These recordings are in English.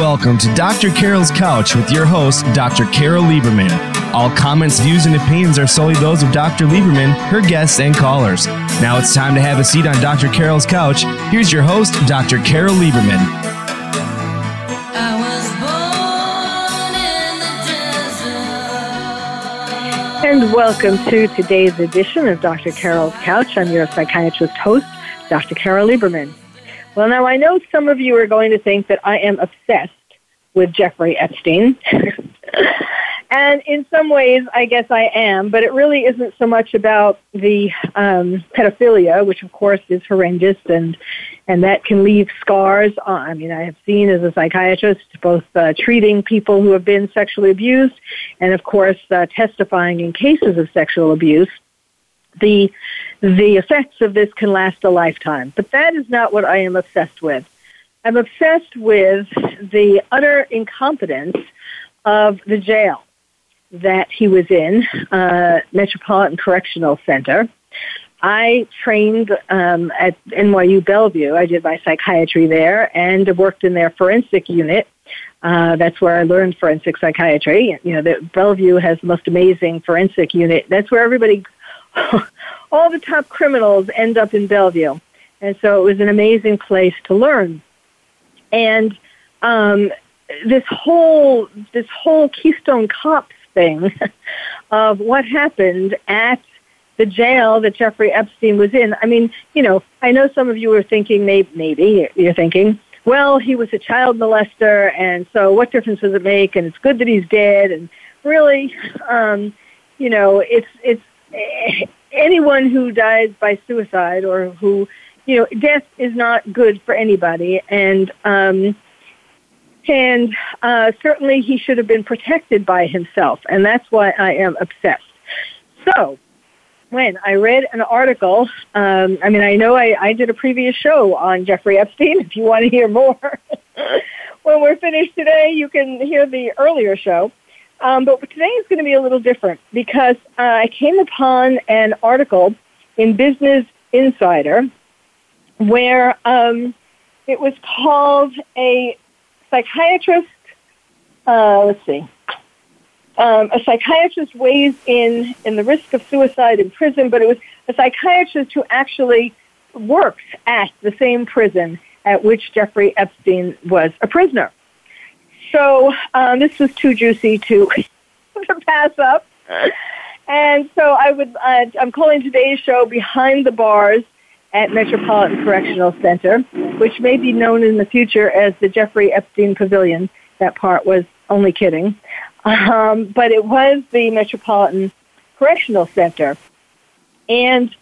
Welcome to Dr. Carol's Couch with your host, Dr. Carol Lieberman. All comments, views, and opinions are solely those of Dr. Lieberman, her guests, and callers. Now it's time to have a seat on Dr. Carol's Couch. Here's your host, Dr. Carol Lieberman. And welcome to today's edition of Dr. Carol's Couch. I'm your psychiatrist host, Dr. Carol Lieberman. Well, now I know some of you are going to think that I am obsessed with Jeffrey Epstein. and in some ways, I guess I am, but it really isn't so much about the um, pedophilia, which of course is horrendous and and that can leave scars. I mean, I have seen as a psychiatrist both uh, treating people who have been sexually abused and, of course, uh, testifying in cases of sexual abuse the the effects of this can last a lifetime. But that is not what I am obsessed with. I'm obsessed with the utter incompetence of the jail that he was in, uh, Metropolitan Correctional Center. I trained um, at NYU Bellevue. I did my psychiatry there and worked in their forensic unit. Uh, that's where I learned forensic psychiatry. You know, the Bellevue has the most amazing forensic unit. That's where everybody all the top criminals end up in Bellevue. And so it was an amazing place to learn. And um, this whole this whole Keystone Cops thing of what happened at the jail that Jeffrey Epstein was in. I mean, you know, I know some of you are thinking maybe, maybe you're thinking, well, he was a child molester, and so what difference does it make? And it's good that he's dead. And really, um, you know, it's it's anyone who dies by suicide or who, you know, death is not good for anybody, and um, and uh, certainly he should have been protected by himself, and that's why I am obsessed. So, when I read an article, um, I mean, I know I, I did a previous show on Jeffrey Epstein. If you want to hear more, when we're finished today, you can hear the earlier show. Um, but today is going to be a little different because uh, I came upon an article in Business Insider where um, it was called a psychiatrist. Uh, let's see. Um, a psychiatrist weighs in in the risk of suicide in prison, but it was a psychiatrist who actually works at the same prison at which Jeffrey Epstein was a prisoner. So um, this was too juicy to, to pass up. And so I would, uh, I'm calling today's show Behind the Bars at Metropolitan Correctional Center, which may be known in the future as the Jeffrey Epstein Pavilion. That part was only kidding. Um, but it was the Metropolitan Correctional Center. And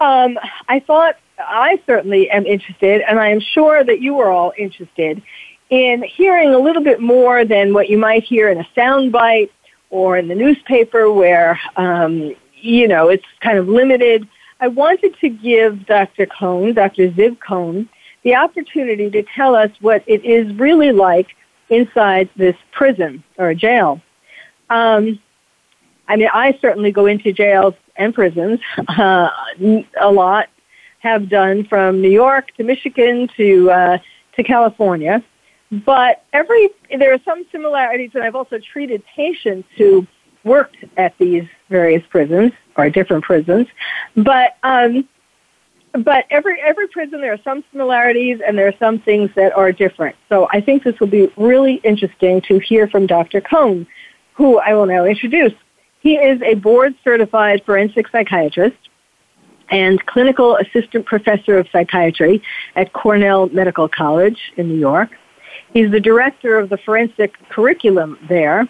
um, I thought I certainly am interested, and I am sure that you are all interested in hearing a little bit more than what you might hear in a soundbite or in the newspaper where, um, you know, it's kind of limited. I wanted to give Dr. Cohen, Dr. Ziv Cohen, the opportunity to tell us what it is really like inside this prison or jail. Um, I mean, I certainly go into jails and prisons uh, a lot, have done from New York to Michigan to uh, to California. But every there are some similarities, and I've also treated patients who worked at these various prisons or different prisons. But um, but every every prison there are some similarities and there are some things that are different. So I think this will be really interesting to hear from Dr. Cohen, who I will now introduce. He is a board certified forensic psychiatrist and clinical assistant professor of psychiatry at Cornell Medical College in New York. He's the director of the forensic curriculum there,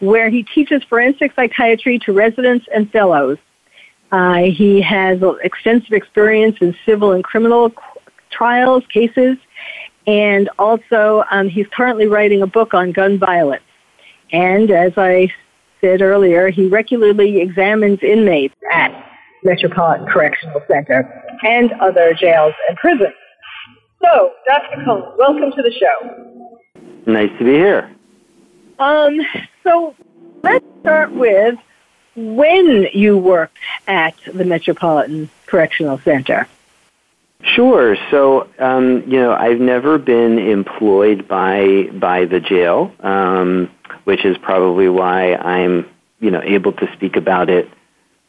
where he teaches forensic psychiatry to residents and fellows. Uh, he has extensive experience in civil and criminal trials, cases, and also um, he's currently writing a book on gun violence. And as I said earlier, he regularly examines inmates at Metropolitan Correctional Center and other jails and prisons. So, Dr. Cohen, welcome to the show. Nice to be here. Um, so let's start with when you worked at the Metropolitan Correctional Center. Sure. So, um, you know, I've never been employed by by the jail, um, which is probably why I'm, you know, able to speak about it,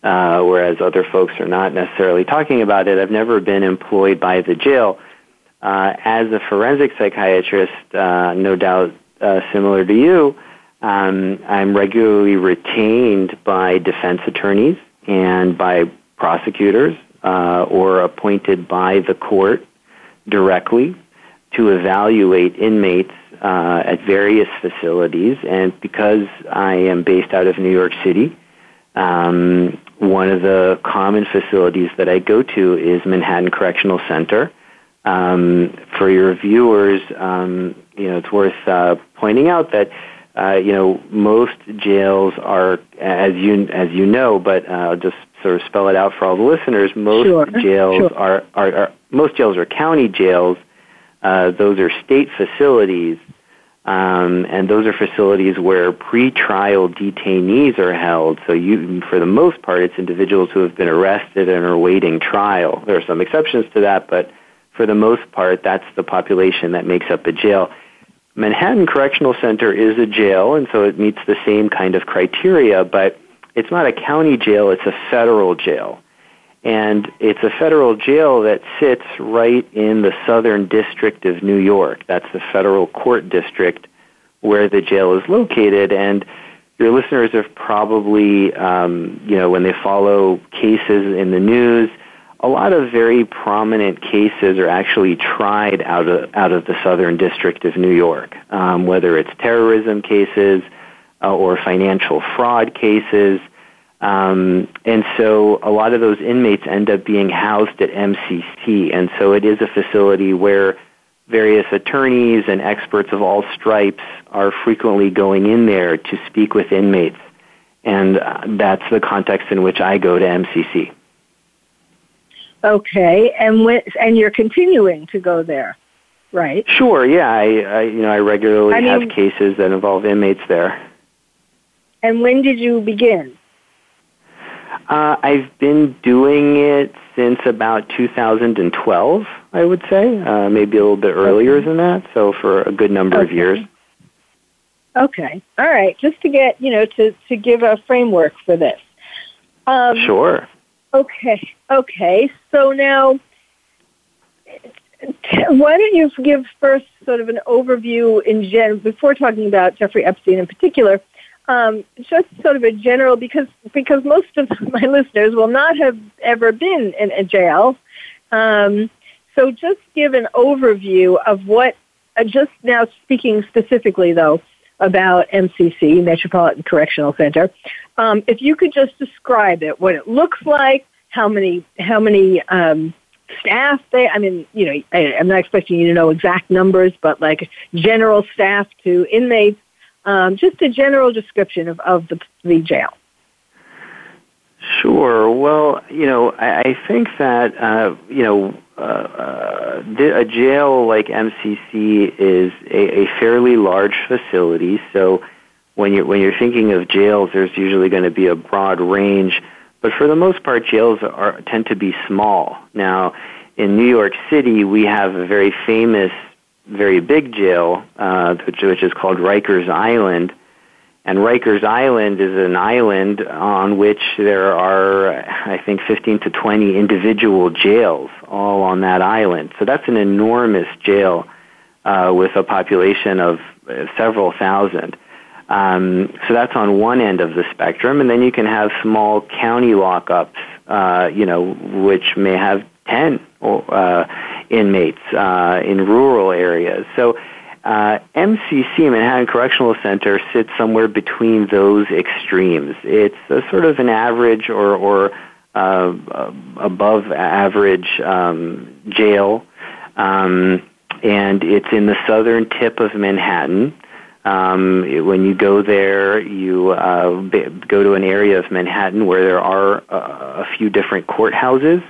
uh, whereas other folks are not necessarily talking about it. I've never been employed by the jail. Uh, as a forensic psychiatrist, uh, no doubt uh, similar to you, um, I'm regularly retained by defense attorneys and by prosecutors uh, or appointed by the court directly to evaluate inmates uh, at various facilities. And because I am based out of New York City, um, one of the common facilities that I go to is Manhattan Correctional Center. Um, for your viewers, um, you know, it's worth uh, pointing out that uh, you know most jails are, as you as you know, but uh, I'll just sort of spell it out for all the listeners. Most sure. jails sure. Are, are, are most jails are county jails. Uh, those are state facilities, um, and those are facilities where pretrial detainees are held. So, you, for the most part, it's individuals who have been arrested and are awaiting trial. There are some exceptions to that, but for the most part, that's the population that makes up a jail. Manhattan Correctional Center is a jail, and so it meets the same kind of criteria, but it's not a county jail, it's a federal jail. And it's a federal jail that sits right in the Southern District of New York. That's the federal court district where the jail is located. And your listeners have probably, um, you know, when they follow cases in the news, a lot of very prominent cases are actually tried out of out of the Southern District of New York, um, whether it's terrorism cases uh, or financial fraud cases. Um, and so a lot of those inmates end up being housed at MCC, and so it is a facility where various attorneys and experts of all stripes are frequently going in there to speak with inmates, and uh, that's the context in which I go to MCC. Okay, and when, and you're continuing to go there, right? Sure. Yeah, I, I you know I regularly I mean- have cases that involve inmates there. And when did you begin? Uh, I've been doing it since about 2012, I would say, uh, maybe a little bit earlier Okay. than that. So for a good number of years. Okay, all right. Just to get you know to to give a framework for this. Um, Sure. Okay, okay. So now, why don't you give first sort of an overview in gen before talking about Jeffrey Epstein in particular? Um, just sort of a general because because most of my listeners will not have ever been in a jail. Um, so just give an overview of what. Uh, just now speaking specifically though about MCC Metropolitan Correctional Center. Um, if you could just describe it, what it looks like, how many how many um, staff they. I mean, you know, I, I'm not expecting you to know exact numbers, but like general staff to inmates. Um, just a general description of, of the, the jail. Sure. Well, you know, I, I think that uh, you know uh, uh, a jail like MCC is a, a fairly large facility. So when you're when you're thinking of jails, there's usually going to be a broad range. But for the most part, jails are tend to be small. Now, in New York City, we have a very famous, very big jail, uh, which, which is called Rikers Island. And Rikers Island is an island on which there are, I think, 15 to 20 individual jails all on that island. So that's an enormous jail uh, with a population of uh, several thousand. Um, so that's on one end of the spectrum, and then you can have small county lockups, uh, you know, which may have 10 uh, inmates uh, in rural areas. So uh, MCC, Manhattan Correctional Center, sits somewhere between those extremes. It's sort of an average or, or uh, above average um, jail, um, and it's in the southern tip of Manhattan. Um, it- when you go there, you uh, b- go to an area of Manhattan where there are uh, a few different courthouses,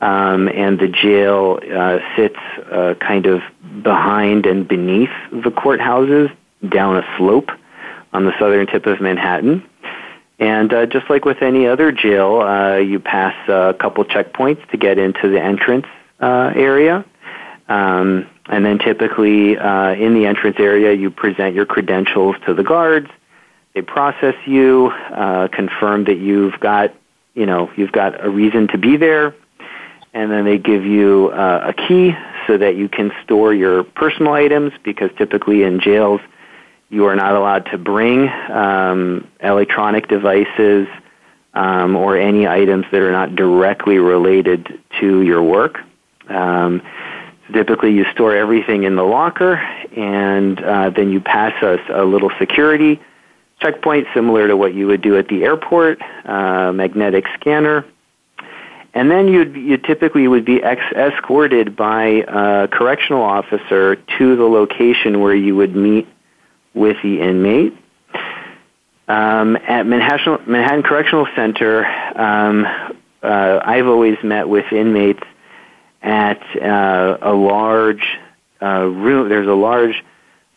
um, and the jail uh, sits uh, kind of behind and beneath the courthouses down a slope on the southern tip of Manhattan. And uh, just like with any other jail, uh, you pass a couple checkpoints to get into the entrance uh, area. Um, and then typically uh, in the entrance area, you present your credentials to the guards. They process you, uh, confirm that you've got, you know, you've got a reason to be there, and then they give you uh, a key so that you can store your personal items. Because typically in jails, you are not allowed to bring um, electronic devices um, or any items that are not directly related to your work. Um, Typically, you store everything in the locker, and uh, then you pass us a little security checkpoint similar to what you would do at the airport, uh, magnetic scanner. And then you'd, you typically would be ex- escorted by a correctional officer to the location where you would meet with the inmate. Um, at Manhattan, Manhattan Correctional Center, um, uh, I've always met with inmates at uh, a large uh, room. There's a large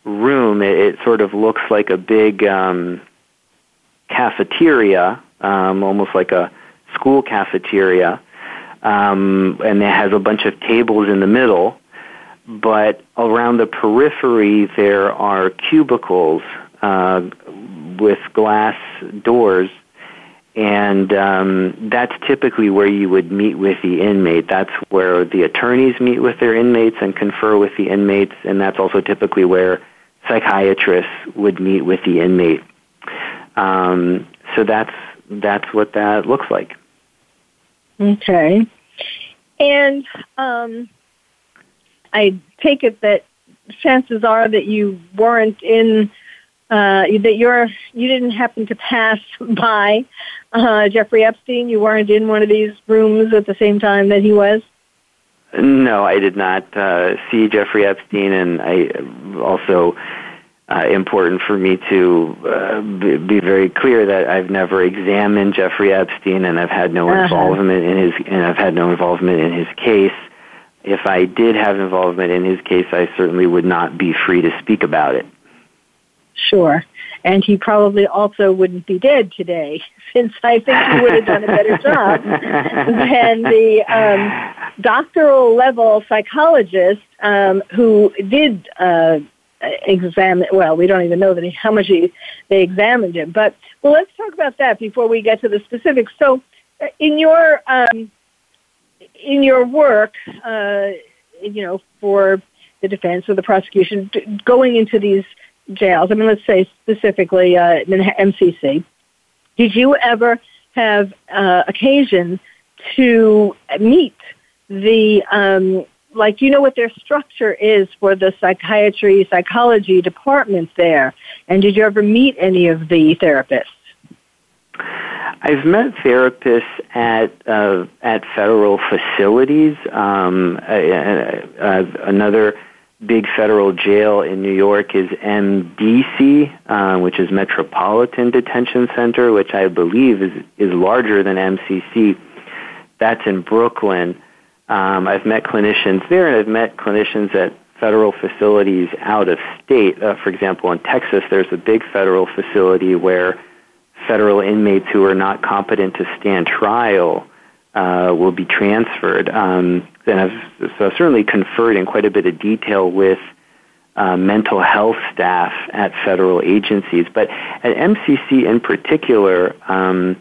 room. It, it, sort of looks like a big um, cafeteria, um, almost like a school cafeteria, um, and it has a bunch of tables in the middle. But around the periphery, there are cubicles uh, with glass doors and um, that's typically where you would meet with the inmate. That's where the attorneys meet with their inmates and confer with the inmates, and that's also typically where psychiatrists would meet with the inmate. Um, so that's that's what that looks like. Okay, and um, I take it that chances are that you weren't in uh, that you're you didn't happen to pass by uh, Jeffrey Epstein. You weren't in one of these rooms at the same time that he was. No, I did not uh, see Jeffrey Epstein, and I also uh, important for me to uh, be, be very clear that I've never examined Jeffrey Epstein, and I've had no uh-huh. involvement in his, and I've had no involvement in his case. If I did have involvement in his case, I certainly would not be free to speak about it. Sure. And he probably also wouldn't be dead today, since I think he would have done a better job than the um, doctoral level psychologist um, who did uh, examine. Well, we don't even know that he, how much he, they examined him. But well, let's talk about that before we get to the specifics. So, uh, in your um, in your work, uh, you know, for the defense or the prosecution, going into these jails, I mean, let's say specifically uh, MCC, did you ever have uh, occasion to meet the, um, like, you know what their structure is for the psychiatry, psychology department there? And did you ever meet any of the therapists? I've met therapists at uh, at federal facilities. Um, uh, uh, another big federal jail in New York is MDC, uh, which is Metropolitan Detention Center, which I believe is is larger than MCC. That's in Brooklyn. Um, I've met clinicians there, and I've met clinicians at federal facilities out of state. Uh, for example, in Texas, there's a big federal facility where federal inmates who are not competent to stand trial uh, will be transferred. Um, and I've so certainly conferred in quite a bit of detail with uh, mental health staff at federal agencies. But at MCC in particular, um,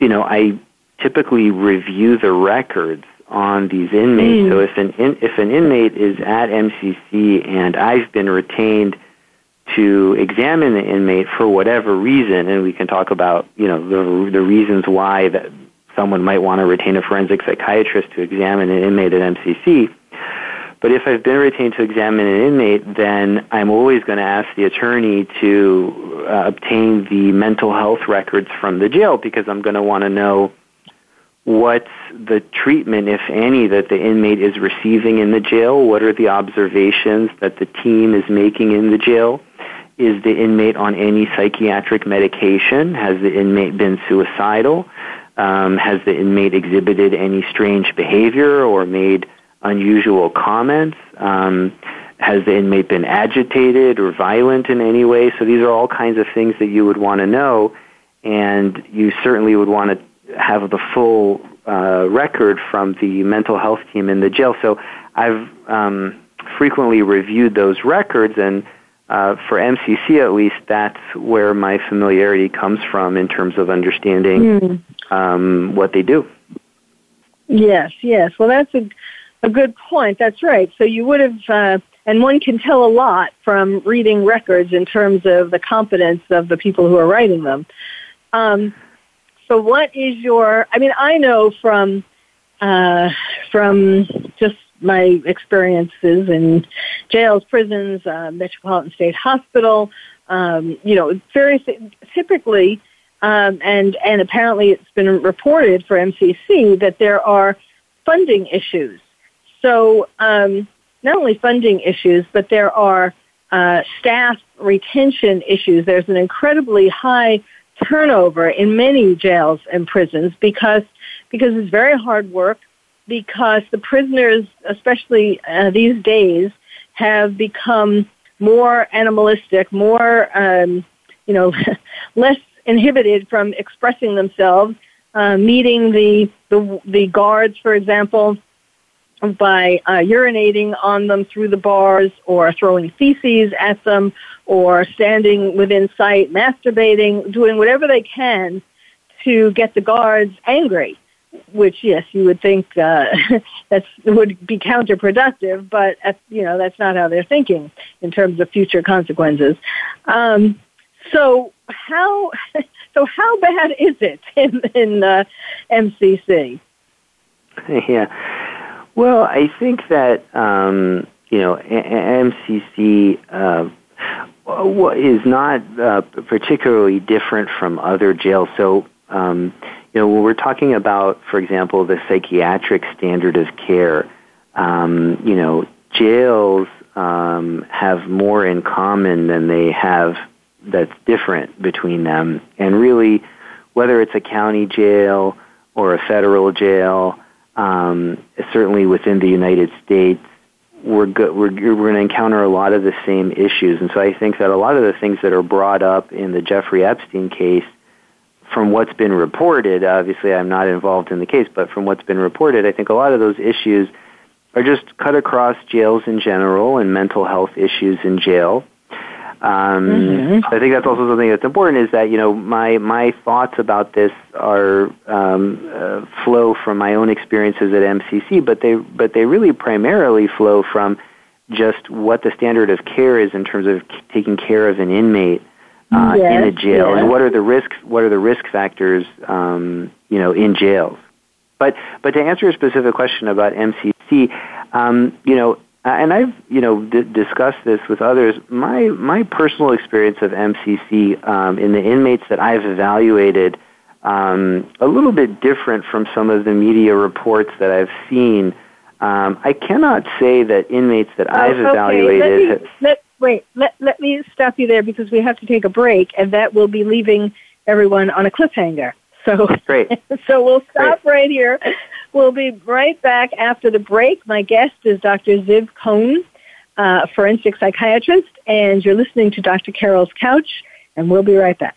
you know, I typically review the records on these inmates. Mm. So if an in, if an inmate is at MCC and I've been retained to examine the inmate for whatever reason, and we can talk about you know the the reasons why that someone might want to retain a forensic psychiatrist to examine an inmate at MCC. But if I've been retained to examine an inmate, then I'm always going to ask the attorney to uh, obtain the mental health records from the jail because I'm going to want to know what's the treatment, if any, that the inmate is receiving in the jail. What are the observations that the team is making in the jail? Is the inmate on any psychiatric medication? Has the inmate been suicidal? Um, has the inmate exhibited any strange behavior or made unusual comments? Um, has the inmate been agitated or violent in any way? So these are all kinds of things that you would want to know, and you certainly would want to have the full uh, record from the mental health team in the jail. So I've um, frequently reviewed those records, and uh, for MCC at least, that's where my familiarity comes from in terms of understanding mm. um, what they do. Yes, yes. Well, that's a, a good point. That's right. So you would have, uh, and one can tell a lot from reading records in terms of the competence of the people who are writing them. Um, so what is your, I mean, I know from, uh, from just my experiences in jails, prisons, uh, Metropolitan State Hospital, um, you know, very typically, um, and and apparently it's been reported for MCC that there are funding issues. So um, not only funding issues, but there are uh, staff retention issues. There's an incredibly high turnover in many jails and prisons because because it's very hard work because the prisoners, especially uh, these days, have become more animalistic, more um, you know less inhibited from expressing themselves, uh, meeting the, the the guards, for example, by uh, urinating on them through the bars or throwing feces at them or standing within sight, masturbating, doing whatever they can to get the guards angry. Which, yes, you would think uh, that would be counterproductive, but uh, you know that's not how they're thinking in terms of future consequences. Um, so, how so how bad is it in in uh, MCC? Yeah. Well, I think that um, you know MCC uh, is not uh, particularly different from other jails. So, um, you know, when we're talking about, for example, the psychiatric standard of care, um, you know, jails um, have more in common than they have that's different between them. And really, whether it's a county jail or a federal jail, um, certainly within the United States, we're, go- we're, we're going to encounter a lot of the same issues. And so I think that a lot of the things that are brought up in the Jeffrey Epstein case, from what's been reported, obviously I'm not involved in the case, but from what's been reported, I think a lot of those issues are just cut across jails in general and mental health issues in jail. Um, mm-hmm. I think that's also something that's important is that you know my my thoughts about this are um, uh, flow from my own experiences at MCC, but they but they really primarily flow from just what the standard of care is in terms of taking care of an inmate uh, yes, in a jail, yes. and what are the risks what are the risk factors um, you know in jails. But but to answer a specific question about MCC, um, you know and I've you know d- discussed this with others. My my personal experience of MCC um, in the inmates that I've evaluated um, a little bit different from some of the media reports that I've seen. Um, I cannot say that inmates that oh, I've okay. evaluated. Let me, let, wait, let, let me stop you there because we have to take a break, and that will be leaving everyone on a cliffhanger. So, Great. so we'll stop Great. right here. We'll be right back after the break. My guest is Dr. Ziv Cohen, uh, forensic psychiatrist, and you're listening to Dr. Carol's Couch, and we'll be right back.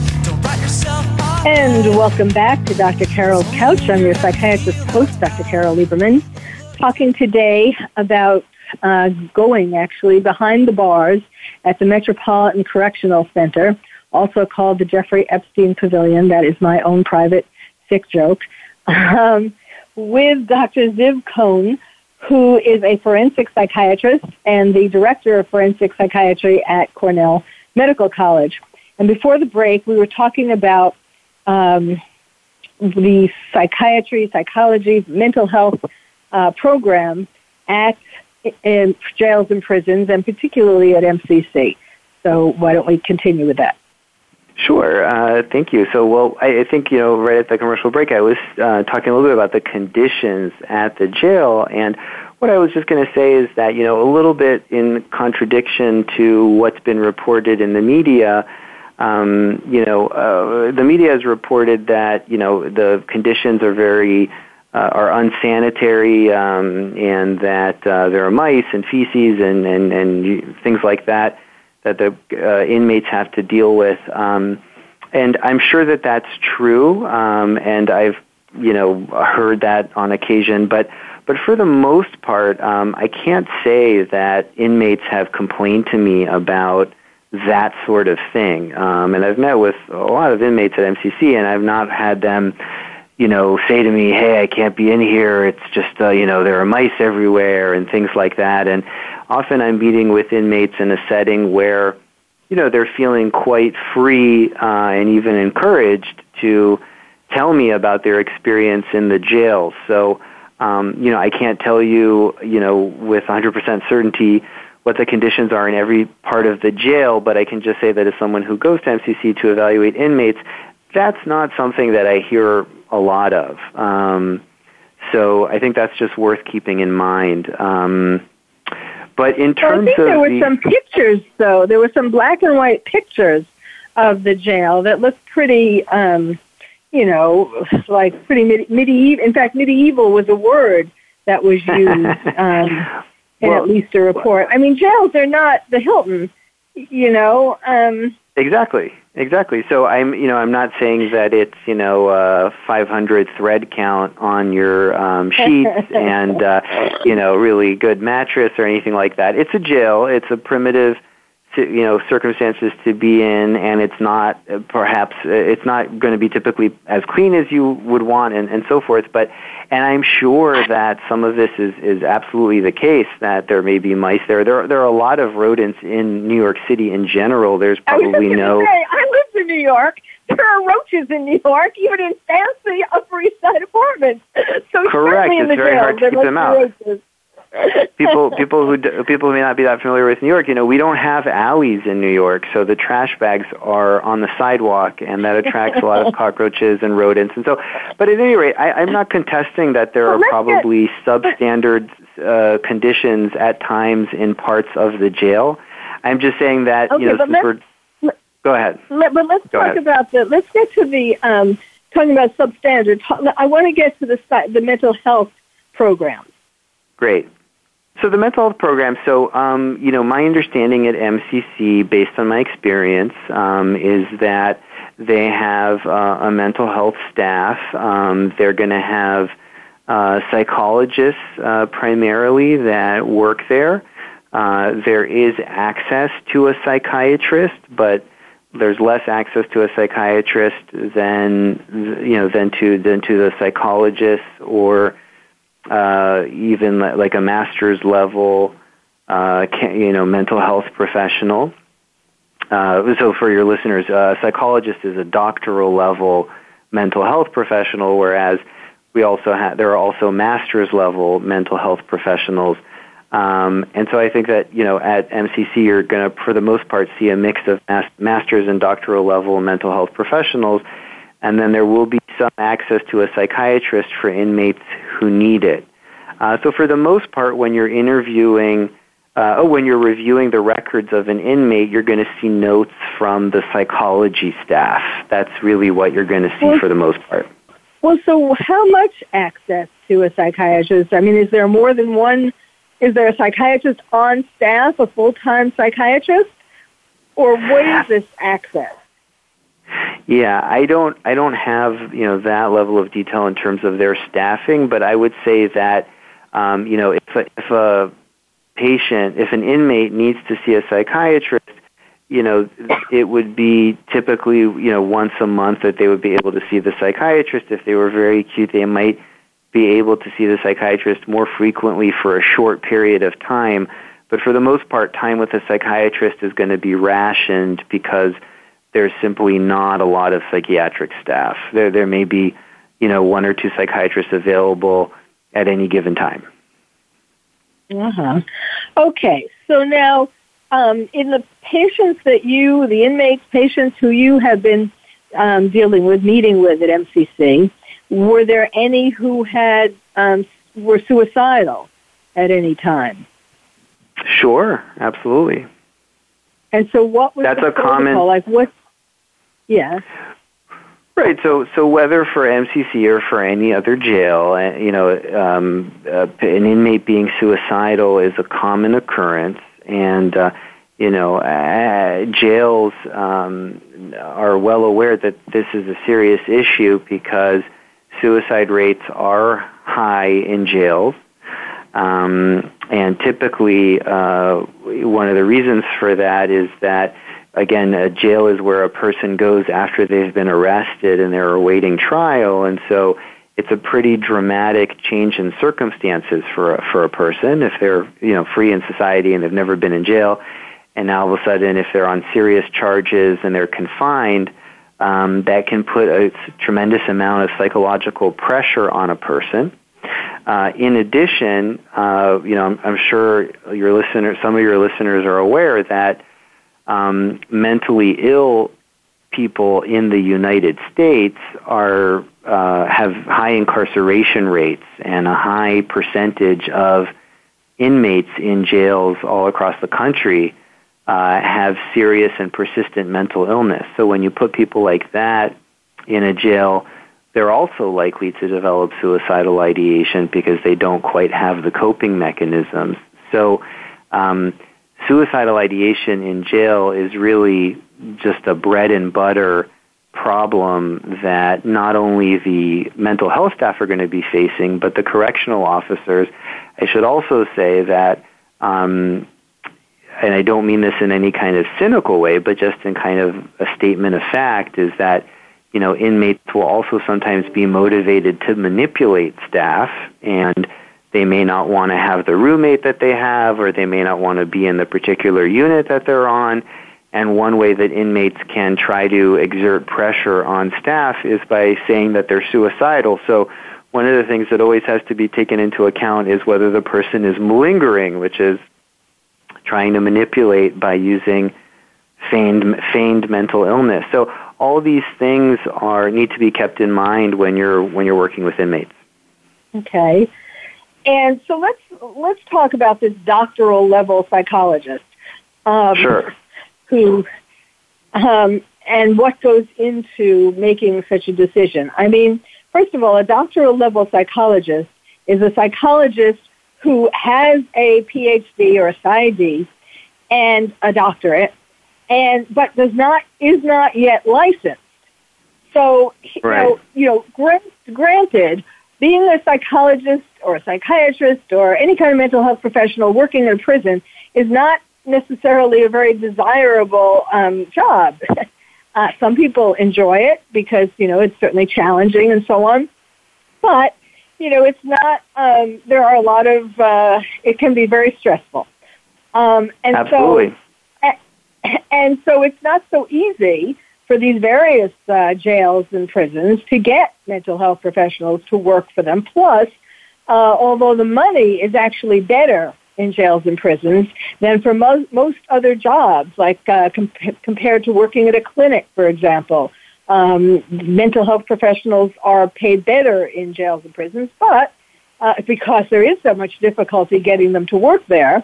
And welcome back to Dr. Carol's Couch. I'm your psychiatrist host, Dr. Carol Lieberman, talking today about uh, going actually behind the bars at the Metropolitan Correctional Center, also called the Jeffrey Epstein Pavilion. That is my own private sick joke. Um, with Dr. Ziv Cohen, who is a forensic psychiatrist and the director of forensic psychiatry at Cornell Medical College. And before the break, we were talking about um, the psychiatry, psychology, mental health uh, program at in jails and prisons, and particularly at MCC. So why don't we continue with that? Sure. Uh, thank you. So, well, I, I, think, you know, right at the commercial break, I was uh, talking a little bit about the conditions at the jail. And what I was just going to say is that, you know, a little bit in contradiction to what's been reported in the media, um, you know, uh, the media has reported that you know the conditions are very uh, are unsanitary, um, and that uh, there are mice and feces and, and and things like that that the uh, inmates have to deal with. Um, and I'm sure that that's true, um, and I've you know heard that on occasion, but. But for the most part, um, I can't say that inmates have complained to me about that sort of thing. Um, and I've met with a lot of inmates at MCC, and I've not had them, you know, say to me, "Hey, I can't be in here. It's just, uh, you know, there are mice everywhere and things like that." And often I'm meeting with inmates in a setting where, you know, they're feeling quite free uh, and even encouraged to tell me about their experience in the jail. So, um, you know, I can't tell you, you know, with 100% certainty what the conditions are in every part of the jail, but I can just say that as someone who goes to MCC to evaluate inmates, that's not something that I hear a lot of. Um, so I think that's just worth keeping in mind. Um, but in terms well, I think of there were the, some pictures, though. There were some black and white pictures of the jail that looked pretty, um, you know, like pretty medieval. In fact, medieval was a word that was used. Um, in well, at least a report. I mean, jails are not the Hilton, you know. Um, exactly, exactly. So I'm, you know, I'm not saying that it's, you know, a 500 thread count on your um, sheets and, uh, you know, really good mattress or anything like that. It's a jail. It's a primitive to, you know circumstances to be in and it's not uh, perhaps uh, it's not going to be typically as clean as you would want and, and so forth but and I'm sure that some of this is, is absolutely the case that there may be mice there. There, there are a lot of rodents in New York City in general. There's probably I no. Say, I lived in New York. There are roaches in New York, even in fancy Upper East Side apartments. So Correct. It's very jail, hard to keep them out. Roaches people people who people who may not be that familiar with New York, you know, we don't have alleys in New York, so the trash bags are on the sidewalk, and that attracts a lot of cockroaches and rodents. And so, but at any rate, I, I'm not contesting that there well, are probably get, substandard uh, conditions at times in parts of the jail. I'm just saying that okay, you know, since we're go ahead. Let, but let's go talk ahead. about the. Let's get to the um, talking about substandard. I want to get to the the mental health program. Great. So the mental health program. So um, you know, my understanding at MCC, based on my experience, um, is that they have uh, a mental health staff. Um, they're going to have uh, psychologists uh, primarily that work there. Uh, there is access to a psychiatrist, but there's less access to a psychiatrist than you know than to than to the psychologist or uh, even like a master's level, uh, you know, mental health professional. Uh, so for your listeners, a psychologist is a doctoral level mental health professional, whereas we also have there are also master's level mental health professionals. Um, and so I think that you know at MCC you're going to, for the most part, see a mix of master's and doctoral level mental health professionals, and then there will be some access to a psychiatrist for inmates who need it. Uh, so for the most part, when you're interviewing, uh, oh, when you're reviewing the records of an inmate, you're going to see notes from the psychology staff. That's really what you're going to see well, for the most part. Well, so how much access to a psychiatrist? I mean, is there more than one? Is there a psychiatrist on staff, a full-time psychiatrist, or what is this access? Yeah, I don't I don't have, you know, that level of detail in terms of their staffing, but I would say that um, you know, if a, if a patient, if an inmate needs to see a psychiatrist, you know, it would be typically, you know, once a month that they would be able to see the psychiatrist. If they were very acute, they might be able to see the psychiatrist more frequently for a short period of time. But for the most part, time with a psychiatrist is going to be rationed because there's simply not a lot of psychiatric staff. There, there may be, you know, one or two psychiatrists available at any given time. Uh huh. Okay, so now um, in the patients that you, the inmates, patients who you have been um, dealing with, meeting with at MCC, were there any who had um, were suicidal at any time? Sure, absolutely. And so, what was that's the a common like? What? Yeah. Right. So, so whether for MCC or for any other jail, uh, you know, um, uh, an inmate being suicidal is a common occurrence, and uh, you know, uh, jails um, are well aware that this is a serious issue because suicide rates are high in jails. Um, and typically, uh, one of the reasons for that is that again, a jail is where a person goes after they've been arrested and they're awaiting trial, and so it's a pretty dramatic change in circumstances for a, for a person if they're you know free in society and they've never been in jail, and now all of a sudden if they're on serious charges and they're confined. Um, that can put a tremendous amount of psychological pressure on a person. Uh, in addition, uh, you know, I'm, I'm, sure your listeners, some of your listeners are aware that um, mentally ill people in the United States are uh, have high incarceration rates and a high percentage of inmates in jails all across the country uh, have serious and persistent mental illness. So when you put people like that in a jail, they're also likely to develop suicidal ideation because they don't quite have the coping mechanisms. So um, suicidal ideation in jail is really just a bread and butter problem that not only the mental health staff are going to be facing, but the correctional officers. I should also say that, um, and I don't mean this in any kind of cynical way, but just in kind of a statement of fact, is that you know inmates will also sometimes be motivated to manipulate staff and they may not want to have the roommate that they have, or they may not want to be in the particular unit that they're on. And one way that inmates can try to exert pressure on staff is by saying that they're suicidal. So one of the things that always has to be taken into account is whether the person is malingering, which is trying to manipulate by using feigned, feigned mental illness. So all these things are need to be kept in mind when you're when you're working with inmates. Okay. And so let's let's talk about this doctoral level psychologist. Um, sure. Who um, and what goes into making such a decision? I mean, first of all, a doctoral level psychologist is a psychologist who has a PhD or a PsyD and a doctorate, and but does not is not yet licensed. So right. you know, you know, grant, granted, being a psychologist or a psychiatrist or any kind of mental health professional working in a prison is not necessarily a very desirable um, job. uh, some people enjoy it because you know it's certainly challenging and so on, but you know, it's not. Um, there are a lot of. Uh, it can be very stressful. Um, and Absolutely. So, and so it's not so easy for these various uh, jails and prisons to get mental health professionals to work for them. Plus, uh, although the money is actually better in jails and prisons than for mo- most other jobs, like uh, com- compared to working at a clinic, for example. Um, mental health professionals are paid better in jails and prisons, but uh, because there is so much difficulty getting them to work there.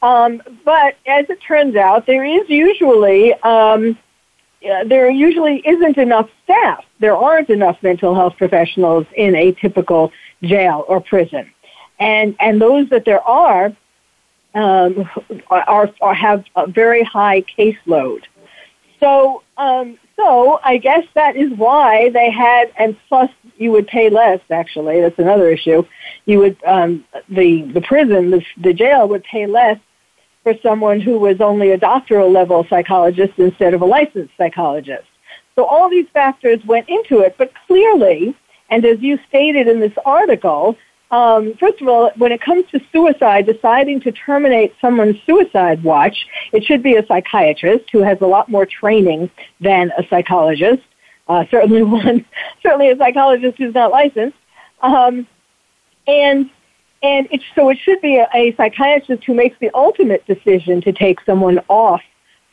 Um, but as it turns out, there is usually um, uh, there usually isn't enough staff. There aren't enough mental health professionals in a typical jail or prison, and and those that there are um, are, are have a very high caseload. So um, so I guess that is why they had, and plus you would pay less. Actually, that's another issue. You would um, the the prison, the, the jail would pay less for someone who was only a doctoral level psychologist instead of a licensed psychologist. So all these factors went into it, but clearly, and as you stated in this article, um, first of all, when it comes to suicide, deciding to terminate someone's suicide watch, it should be a psychiatrist who has a lot more training than a psychologist. Uh, certainly one, certainly a psychologist who's not licensed. Um, and and it, so it should be a, a psychiatrist who makes the ultimate decision to take someone off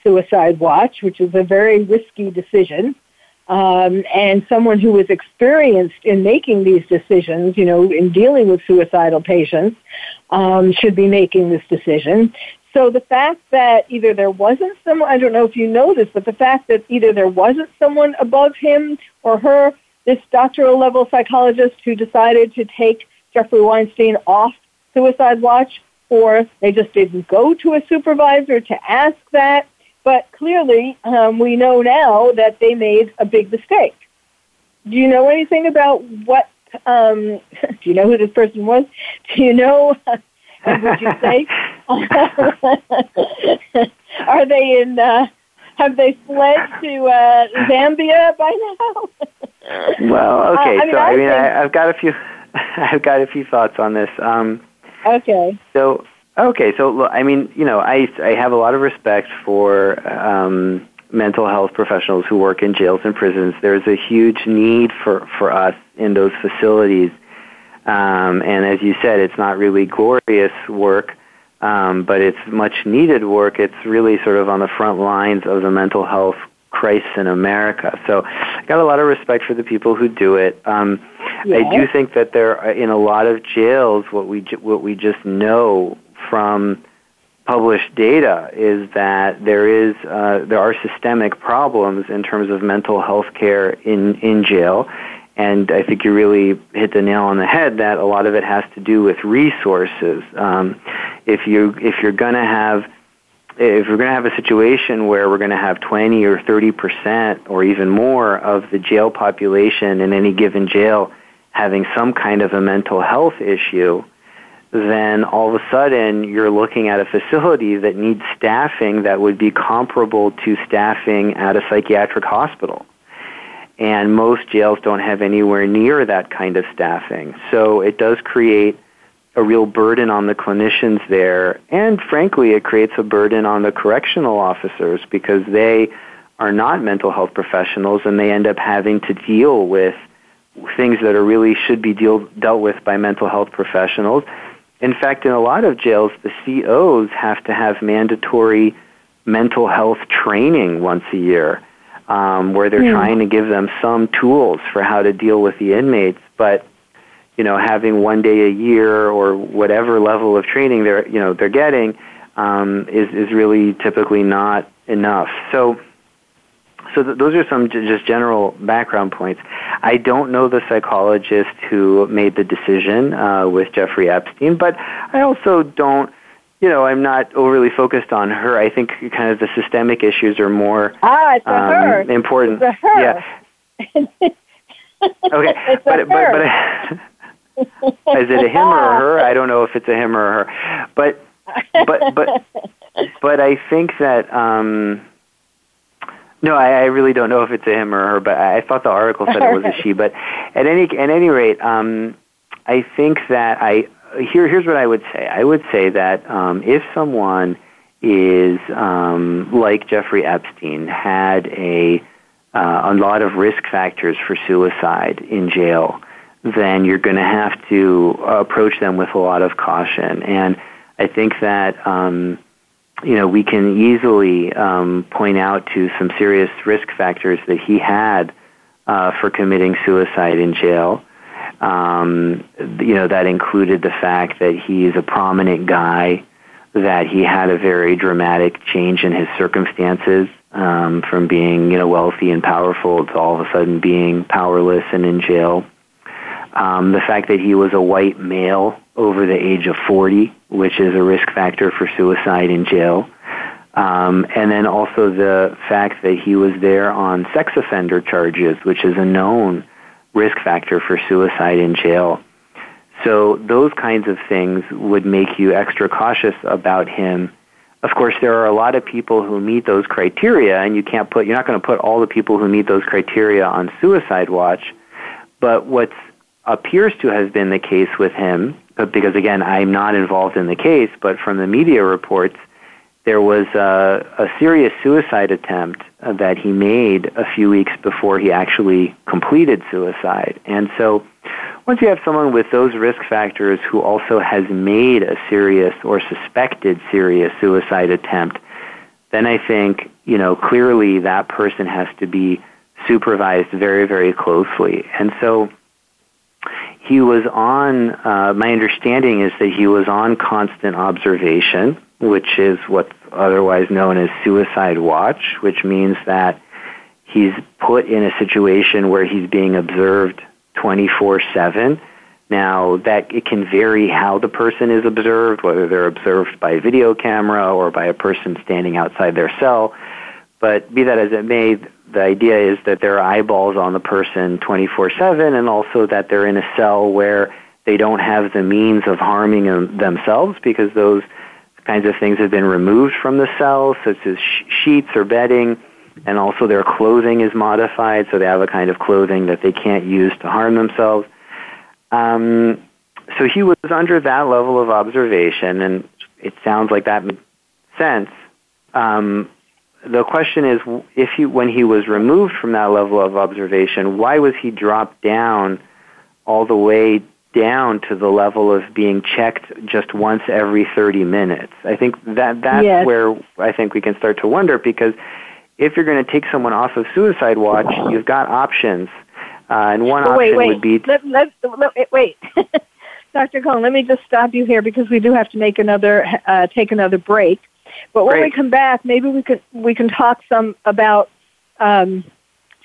suicide watch, which is a very risky decision. Um, and someone who is experienced in making these decisions, you know, in dealing with suicidal patients, um, should be making this decision. So the fact that either there wasn't someone, I don't know if you know this, but the fact that either there wasn't someone above him or her, this doctoral level psychologist who decided to take Jeffrey Weinstein off suicide watch, or they just didn't go to a supervisor to ask that. But clearly, um, we know now that they made a big mistake. Do you know anything about what? Um, do you know who this person was? Do you know? would you say? Are they in? Uh, have they fled to uh, Zambia by now? well, okay. Uh, I mean, so I I mean, I, I've got a few. I've got a few thoughts on this. Um, okay. So okay, so I mean, you know, I I have a lot of respect for um, mental health professionals who work in jails and prisons. There's a huge need for for us in those facilities, um, and as you said, it's not really glorious work. Um, but it's much needed work. It's really sort of on the front lines of the mental health crisis in America. So I got a lot of respect for the people who do it. Um, I do think that there are in a lot of jails what we what we just know from published data is that there is uh, there are systemic problems in terms of mental health care in in jail. And I think you really hit the nail on the head that a lot of it has to do with resources. Um, if you if you're going to have if we're going to have a situation where we're going to have 20 or 30 percent or even more of the jail population in any given jail having some kind of a mental health issue, then all of a sudden you're looking at a facility that needs staffing that would be comparable to staffing at a psychiatric hospital. And most jails don't have anywhere near that kind of staffing. So it does create a real burden on the clinicians there. And frankly, it creates a burden on the correctional officers because they are not mental health professionals and they end up having to deal with things that are really should be deal, dealt with by mental health professionals. In fact, in a lot of jails, the COs have to have mandatory mental health training once a year, um, where they're trying to give them some tools for how to deal with the inmates. But you know, having one day a year or whatever level of training they're you know they're getting um, is is really typically not enough. So so th- those are some j- just general background points. I don't know the psychologist who made the decision uh, with Jeffrey Epstein, but I also don't, you know, I'm not overly focused on her. I think kind of the systemic issues are more Ah, it's um, her. important. It's her. Yeah. Okay, It's but but but her. is it a him or a her? I don't know if it's a him or a her, but but but but I think that um, no, I, I really don't know if it's a him or a her. But I, I thought the article said it was a she. But at any at any rate, um, I think that I here here's what I would say. I would say that um, if someone is um, like Jeffrey Epstein had a uh, a lot of risk factors for suicide in jail, then you're going to have to approach them with a lot of caution. And I think that um, you know we can easily um, point out to some serious risk factors that he had uh, for committing suicide in jail. Um, you know that included the fact that he's a prominent guy, that he had a very dramatic change in his circumstances um, from being you know wealthy and powerful to all of a sudden being powerless and in jail. Um, the fact that he was a white male over the age of 40, which is a risk factor for suicide in jail. Um, and then also the fact that he was there on sex offender charges, which is a known risk factor for suicide in jail. So those kinds of things would make you extra cautious about him. Of course, there are a lot of people who meet those criteria, and you can't put, you're not going to put all the people who meet those criteria on suicide watch. But what appears to have been the case with him, because again, I'm not involved in the case, but from the media reports, there was a, a serious suicide attempt that he made a few weeks before he actually completed suicide. And so, once you have someone with those risk factors who also has made a serious or suspected serious suicide attempt, then I think, you know, clearly that person has to be supervised very, very closely. And so, he was on, uh, my understanding is that he was on constant observation which is what's otherwise known as suicide watch, which means that he's put in a situation where he's being observed 24/7. Now, that it can vary how the person is observed, whether they're observed by a video camera or by a person standing outside their cell. But be that as it may, the idea is that there are eyeballs on the person 24/7 and also that they're in a cell where they don't have the means of harming them themselves because those kinds of things have been removed from the cell, such as sh- sheets or bedding, and also their clothing is modified, so they have a kind of clothing that they can't use to harm themselves. Um, so he was under that level of observation, and it sounds like that makes sense. Um, the question is, if he, when he was removed from that level of observation, why was he dropped down all the way down to the level of being checked just once every 30 minutes. I think that that's yes. where I think we can start to wonder because if you're going to take someone off of suicide watch, you've got options. Uh, and one option wait, wait. would be let, let, let, wait. Dr. Cohen, let me just stop you here because we do have to make another uh, take another break. But when Great. we come back, maybe we can we can talk some about um,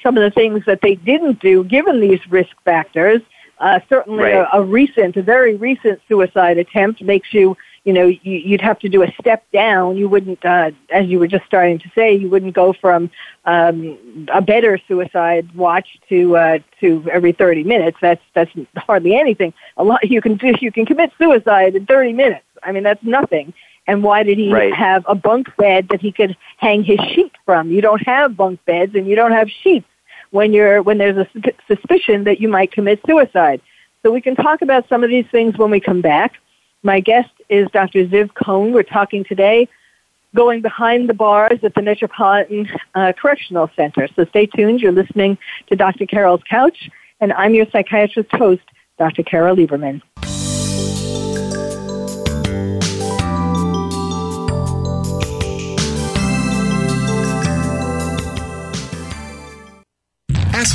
some of the things that they didn't do given these risk factors uh, certainly right. a, a recent, a very recent suicide attempt makes you, you know, you, you'd have to do a step down. You wouldn't, uh, as you were just starting to say, you wouldn't go from um, a better suicide watch to uh, to every 30 minutes. That's that's hardly anything. A lot you can do. You can commit suicide in 30 minutes. I mean, that's nothing. And why did he right. have a bunk bed that he could hang his sheet from? You don't have bunk beds and you don't have sheets when you're when there's a suspicion that you might commit suicide. So we can talk about some of these things when we come back. My guest is Dr. Ziv Cohen. We're talking today going behind the bars at the Metropolitan uh, Correctional Center. So stay tuned. You're listening to Dr. Carole's Couch, and I'm your psychiatrist host, Dr. Carole Lieberman.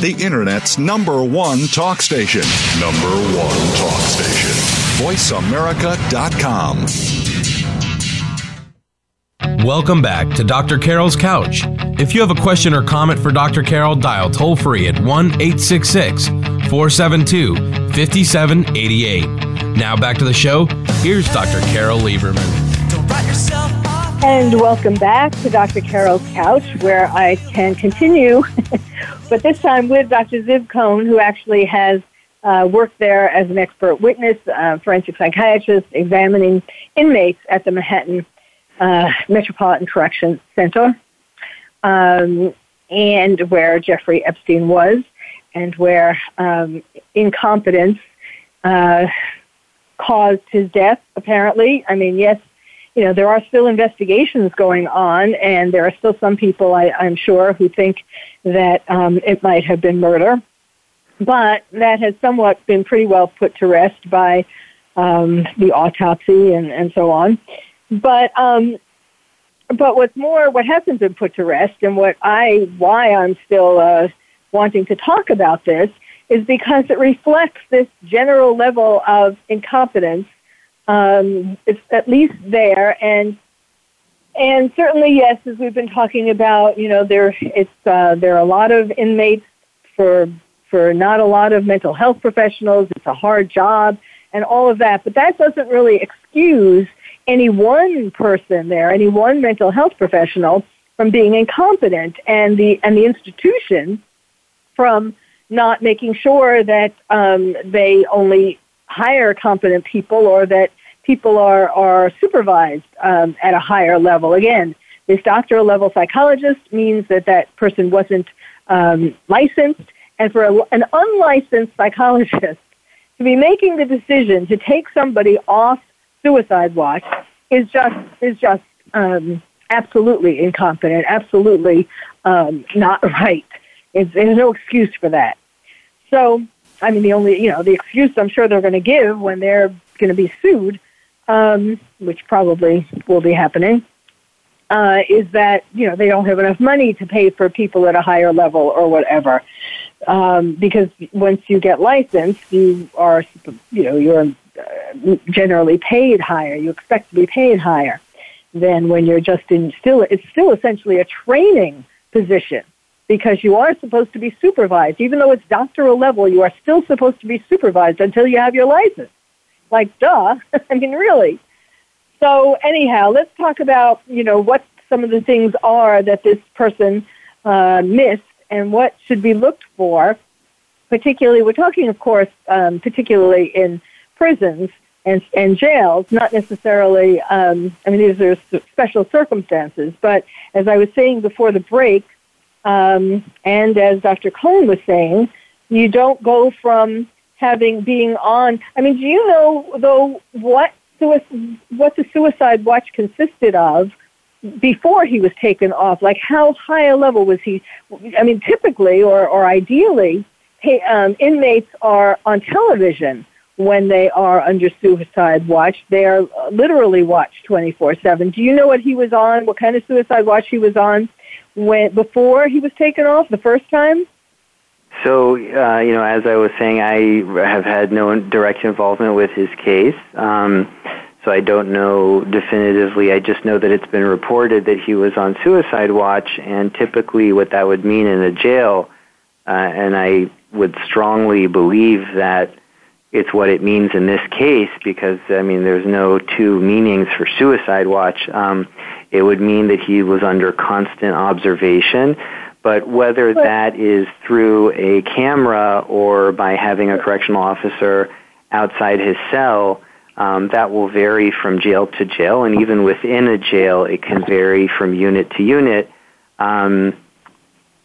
The Internet's number one talk station. Number one talk station. VoiceAmerica.com. Welcome back to Dr. Carole's Couch. If you have a question or comment for Dr. Carole, dial toll free at 1 866 472 5788. Now back to the show. Here's Dr. Carole Lieberman. And welcome back to Dr. Carole's Couch, where I can continue, but this time with Dr. Ziv Cohen, who actually has uh, worked there as an expert witness, uh, forensic psychiatrist, examining inmates at the Manhattan uh, Metropolitan Correction Center, um, and where Jeffrey Epstein was, and where um, incompetence uh, caused his death, apparently. I mean, yes, you know, there are still investigations going on, and there are still some people, I, I'm sure, who think that um, it might have been murder. But that has somewhat been pretty well put to rest by um, the autopsy and, and so on. But um, but what's more, what hasn't been put to rest, and what I why I'm still uh, wanting to talk about this is because it reflects this general level of incompetence. Um, it's at least there, and and certainly yes, as we've been talking about, you know, there it's uh, there are a lot of inmates for for not a lot of mental health professionals. It's a hard job and all of that, but that doesn't really excuse any one person there, any one mental health professional from being incompetent and the and the institution from not making sure that um, they only hire competent people or that people are, are supervised um, at a higher level. Again, this doctoral level psychologist means that that person wasn't um, licensed, and for a, an unlicensed psychologist to be making the decision to take somebody off suicide watch is just is just um, absolutely incompetent, absolutely um, not right. There's no excuse for that. So, I mean, the only you know the excuse I'm sure they're going to give when they're going to be sued, um, which probably will be happening, uh, is that you know they don't have enough money to pay for people at a higher level or whatever. Um, because once you get licensed, you are you know you're uh, generally paid higher. You expect to be paid higher than when you're just in still. It's still essentially a training position because you are supposed to be supervised. Even though it's doctoral level, you are still supposed to be supervised until you have your license. Like, duh. I mean, really. So anyhow, let's talk about, you know, what some of the things are that this person uh, missed and what should be looked for. Particularly, we're talking, of course, um, particularly in prisons and, and jails, not necessarily, um, I mean, these are special circumstances, but as I was saying before the break, um, and as Dr. Cohen was saying, you don't go from having being on. I mean, do you know though what what the suicide watch consisted of before he was taken off? Like how high a level was he? I mean, typically or or ideally, hey, um, inmates are on television when they are under suicide watch. They are literally watched 24/7. Do you know what he was on? What kind of suicide watch he was on when before he was taken off the first time? So, uh, you know, as I was saying, I have had no direct involvement with his case. Um, so I don't know definitively. I just know that it's been reported that he was on suicide watch, and typically what that would mean in a jail, uh, and I would strongly believe that it's what it means in this case because I mean there's no two meanings for suicide watch. Um, it would mean that he was under constant observation, but whether that is through a camera or by having a correctional officer outside his cell, um, that will vary from jail to jail, and even within a jail, it can vary from unit to unit. Um,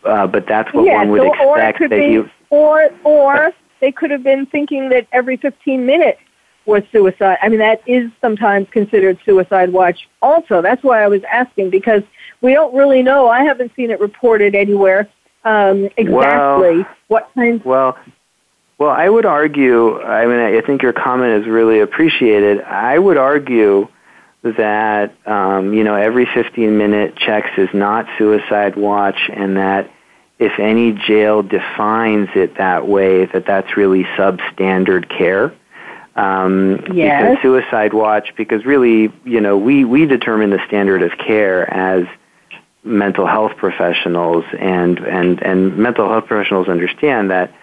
uh, but that's what yeah, one would so, expect or it could that be, you. Or, or they could have been thinking that every 15 minutes was suicide. I mean, that is sometimes considered suicide watch also. That's why I was asking because we don't really know. I haven't seen it reported anywhere um, exactly well, what kinds. Well, well, I would argue. I mean, I think your comment is really appreciated. I would argue that um, you know every 15 minute checks is not suicide watch, and that if any jail defines it that way, that that's really substandard care. Um, yes. Because suicide watch, because really, you know, we, we determine the standard of care as mental health professionals, and, and, and mental health professionals understand that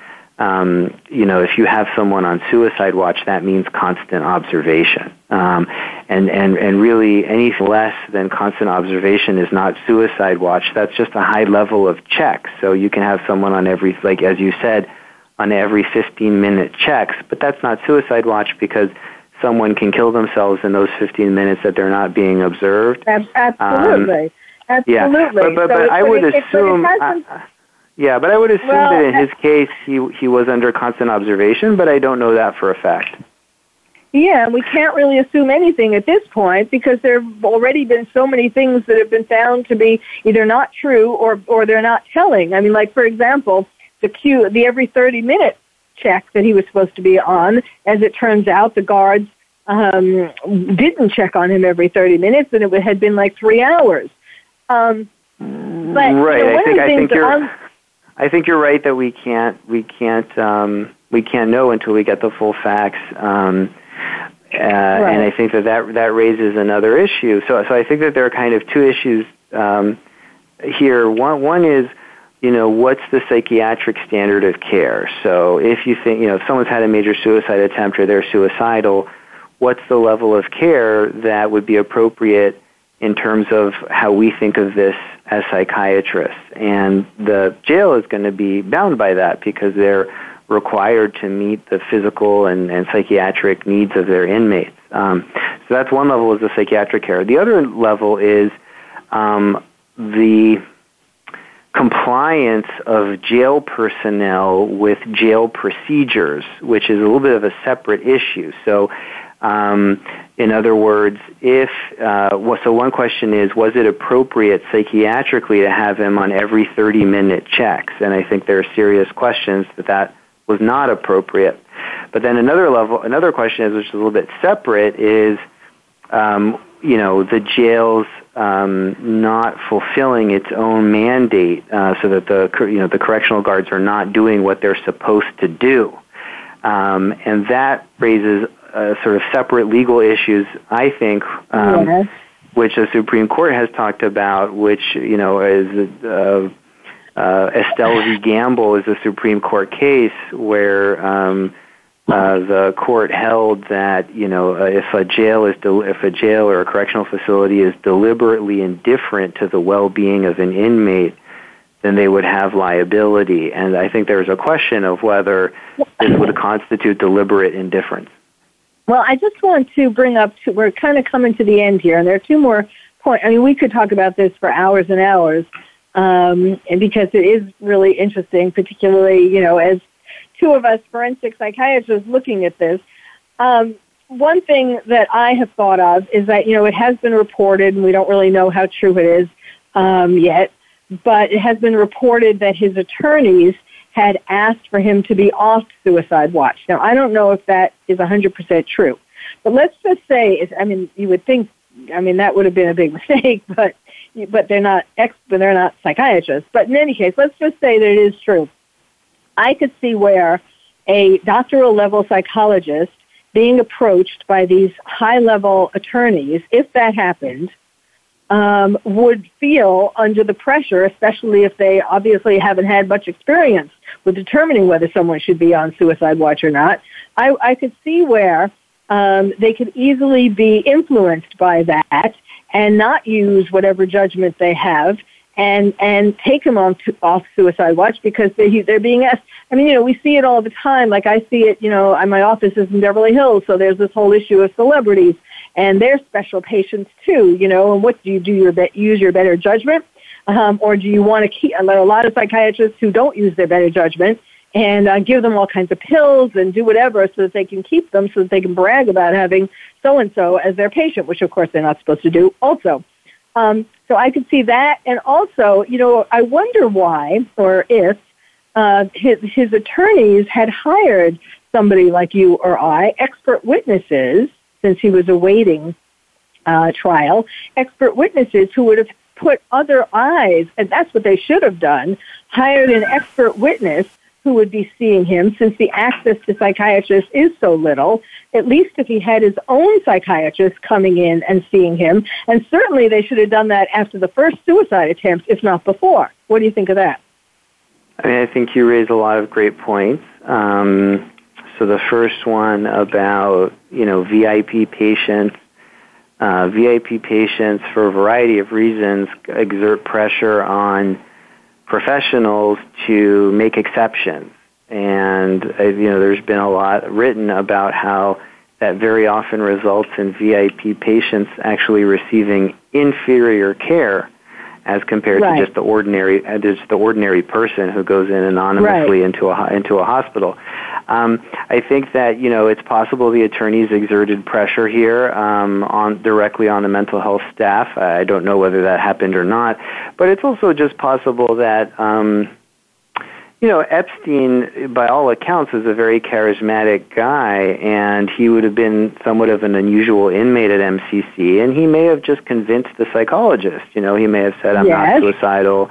um, you know, if you have someone on suicide watch, that means constant observation. Um, and, and, and really, anything less than constant observation is not suicide watch. That's just a high level of checks. So you can have someone on every, like as you said, on every 15 minute checks, but that's not suicide watch because someone can kill themselves in those 15 minutes that they're not being observed. Absolutely. Um, Absolutely. Yeah, but, but, but so I would it, assume. It, yeah, but I would assume well, that in his case he he was under constant observation, but I don't know that for a fact. Yeah, and we can't really assume anything at this point because there have already been so many things that have been found to be either not true or or they're not telling. I mean, like for example, the Q the every 30 minute check that he was supposed to be on, as it turns out, the guards um, didn't check on him every 30 minutes, and it had been like three hours. Um, but right, you know, I think I think you're. I'm, I think you're right that we can't we can't um, we can't know until we get the full facts. Um, uh, right. And I think that, that that raises another issue. So so I think that there are kind of two issues um, here. One one is you know what's the psychiatric standard of care. So if you think you know if someone's had a major suicide attempt or they're suicidal, what's the level of care that would be appropriate in terms of how we think of this as psychiatrists. And the jail is going to be bound by that because they're required to meet the physical and, and psychiatric needs of their inmates. Um, so that's one level is the psychiatric care. The other level is um, the compliance of jail personnel with jail procedures, which is a little bit of a separate issue. So um, in other words, if uh, so, one question is, was it appropriate psychiatrically to have him on every 30-minute checks? And I think there are serious questions that that was not appropriate. But then another level, another question is, which is a little bit separate, is um, you know the jail's um, not fulfilling its own mandate, uh, so that the you know the correctional guards are not doing what they're supposed to do. Um, and that raises uh, sort of separate legal issues, I think, um, yes. which the Supreme Court has talked about, which, you know, is uh, uh, Estelle v. Gamble is a Supreme Court case where um, uh, the court held that, you know, uh, if a jail is del- if a jail or a correctional facility is deliberately indifferent to the well-being of an inmate, then they would have liability. And I think there's a question of whether this would constitute deliberate indifference. Well, I just want to bring up, to, we're kind of coming to the end here, and there are two more points. I mean, we could talk about this for hours and hours, um, and because it is really interesting, particularly, you know, as two of us forensic psychiatrists looking at this. Um, one thing that I have thought of is that, you know, it has been reported, and we don't really know how true it is um, yet, but it has been reported that his attorneys – had asked for him to be off suicide watch. Now, I don't know if that is 100% true, but let's just say, I mean, you would think, I mean, that would have been a big mistake, but but they're not ex, they're not psychiatrists. But in any case, let's just say that it is true. I could see where a doctoral level psychologist being approached by these high level attorneys, if that happened, um, would feel under the pressure, especially if they obviously haven't had much experience with determining whether someone should be on suicide watch or not. I, I could see where um, they could easily be influenced by that and not use whatever judgment they have and and take them on to, off suicide watch because they they're being asked. I mean, you know, we see it all the time. Like I see it, you know, my office is in Beverly Hills, so there's this whole issue of celebrities and they're special patients too. You know, and what do you do? Your be- use your better judgment, um, or do you want to keep? A lot of psychiatrists who don't use their better judgment and uh, give them all kinds of pills and do whatever so that they can keep them so that they can brag about having so and so as their patient, which of course they're not supposed to do also. Um, so I could see that, and also, you know, I wonder why or if uh, his his attorneys had hired somebody like you or I, expert witnesses, since he was awaiting uh, trial, expert witnesses who would have put other eyes, and that's what they should have done, hired an expert witness who would be seeing him since the access to psychiatrists is so little. At least if he had his own psychiatrist coming in and seeing him, and certainly they should have done that after the first suicide attempt, if not before. What do you think of that? I mean, I think you raise a lot of great points. Um, so the first one about you know VIP patients. Uh, VIP patients, for a variety of reasons, exert pressure on professionals to make exceptions. And uh, you know, there's been a lot written about how that very often results in VIP patients actually receiving inferior care as compared right. to just the ordinary uh, just the ordinary person who goes in anonymously right. into a into a hospital. Um, I think that you know it's possible the attorneys exerted pressure here um, on directly on the mental health staff. I don't know whether that happened or not, but it's also just possible that. Um, you know, Epstein, by all accounts, is a very charismatic guy, and he would have been somewhat of an unusual inmate at MCC, and he may have just convinced the psychologist. You know, he may have said, I'm yes. not suicidal,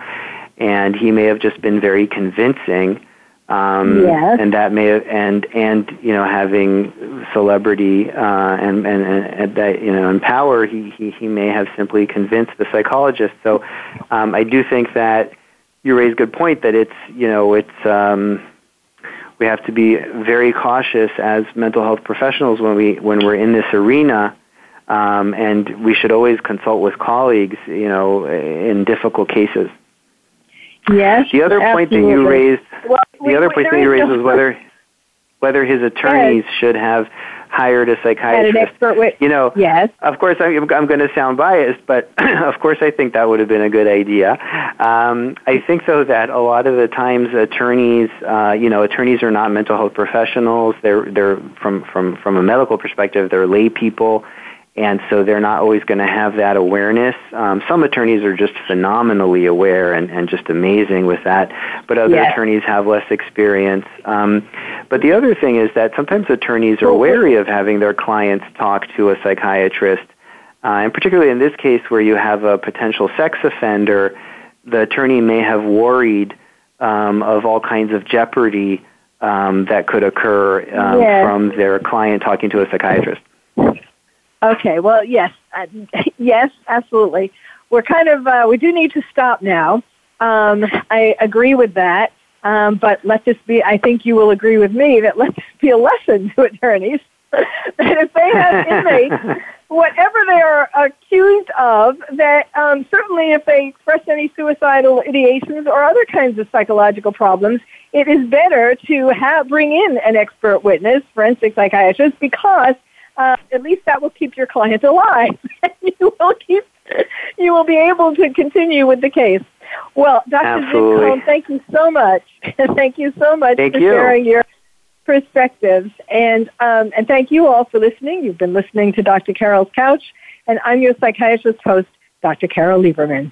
and he may have just been very convincing. Um, yes. and that may have, and and you know having celebrity uh, and, and and that you know and power he, he he may have simply convinced the psychologist so um, I do think that you raise a good point that it's you know it's um, we have to be very cautious as mental health professionals when we when we're in this arena um, and we should always consult with colleagues you know in difficult cases Yes. the other absolutely. point that you raised, well, the other point that you raised was whether whether his attorneys should have hired a psychiatrist. an expert wit- You know, yes. of course, I'm, I'm going to sound biased, but of course, I think that would have been a good idea. Um, I think, though, that a lot of the times attorneys, uh, you know, attorneys are not mental health professionals. They're they're from from from a medical perspective, they're lay people and so they're not always going to have that awareness. Um, some attorneys are just phenomenally aware and, and just amazing with that, but other Yes. attorneys have less experience. Um, but the other thing is that sometimes attorneys are wary of having their clients talk to a psychiatrist, uh, and particularly in this case where you have a potential sex offender, the attorney may have worried um, of all kinds of jeopardy um, that could occur um, Yes. from their client talking to a psychiatrist. Okay. Well, yes, uh, yes, absolutely. We're kind of uh, we do need to stop now. Um, I agree with that, um, but let this be. I think you will agree with me that let this be a lesson to attorneys that if they have inmates, whatever they are accused of, that um, certainly if they express any suicidal ideations or other kinds of psychological problems, it is better to have bring in an expert witness, forensic psychiatrist, because uh, at least that will keep your client alive. you will keep, you will be able to continue with the case. Well, Dr. Absolutely. Thank you so much. thank you so much Thank for you. sharing your perspectives, and um, and thank you all for listening. You've been listening to Dr. Carole's Couch, and I'm your psychiatrist host, Dr. Carole Lieberman.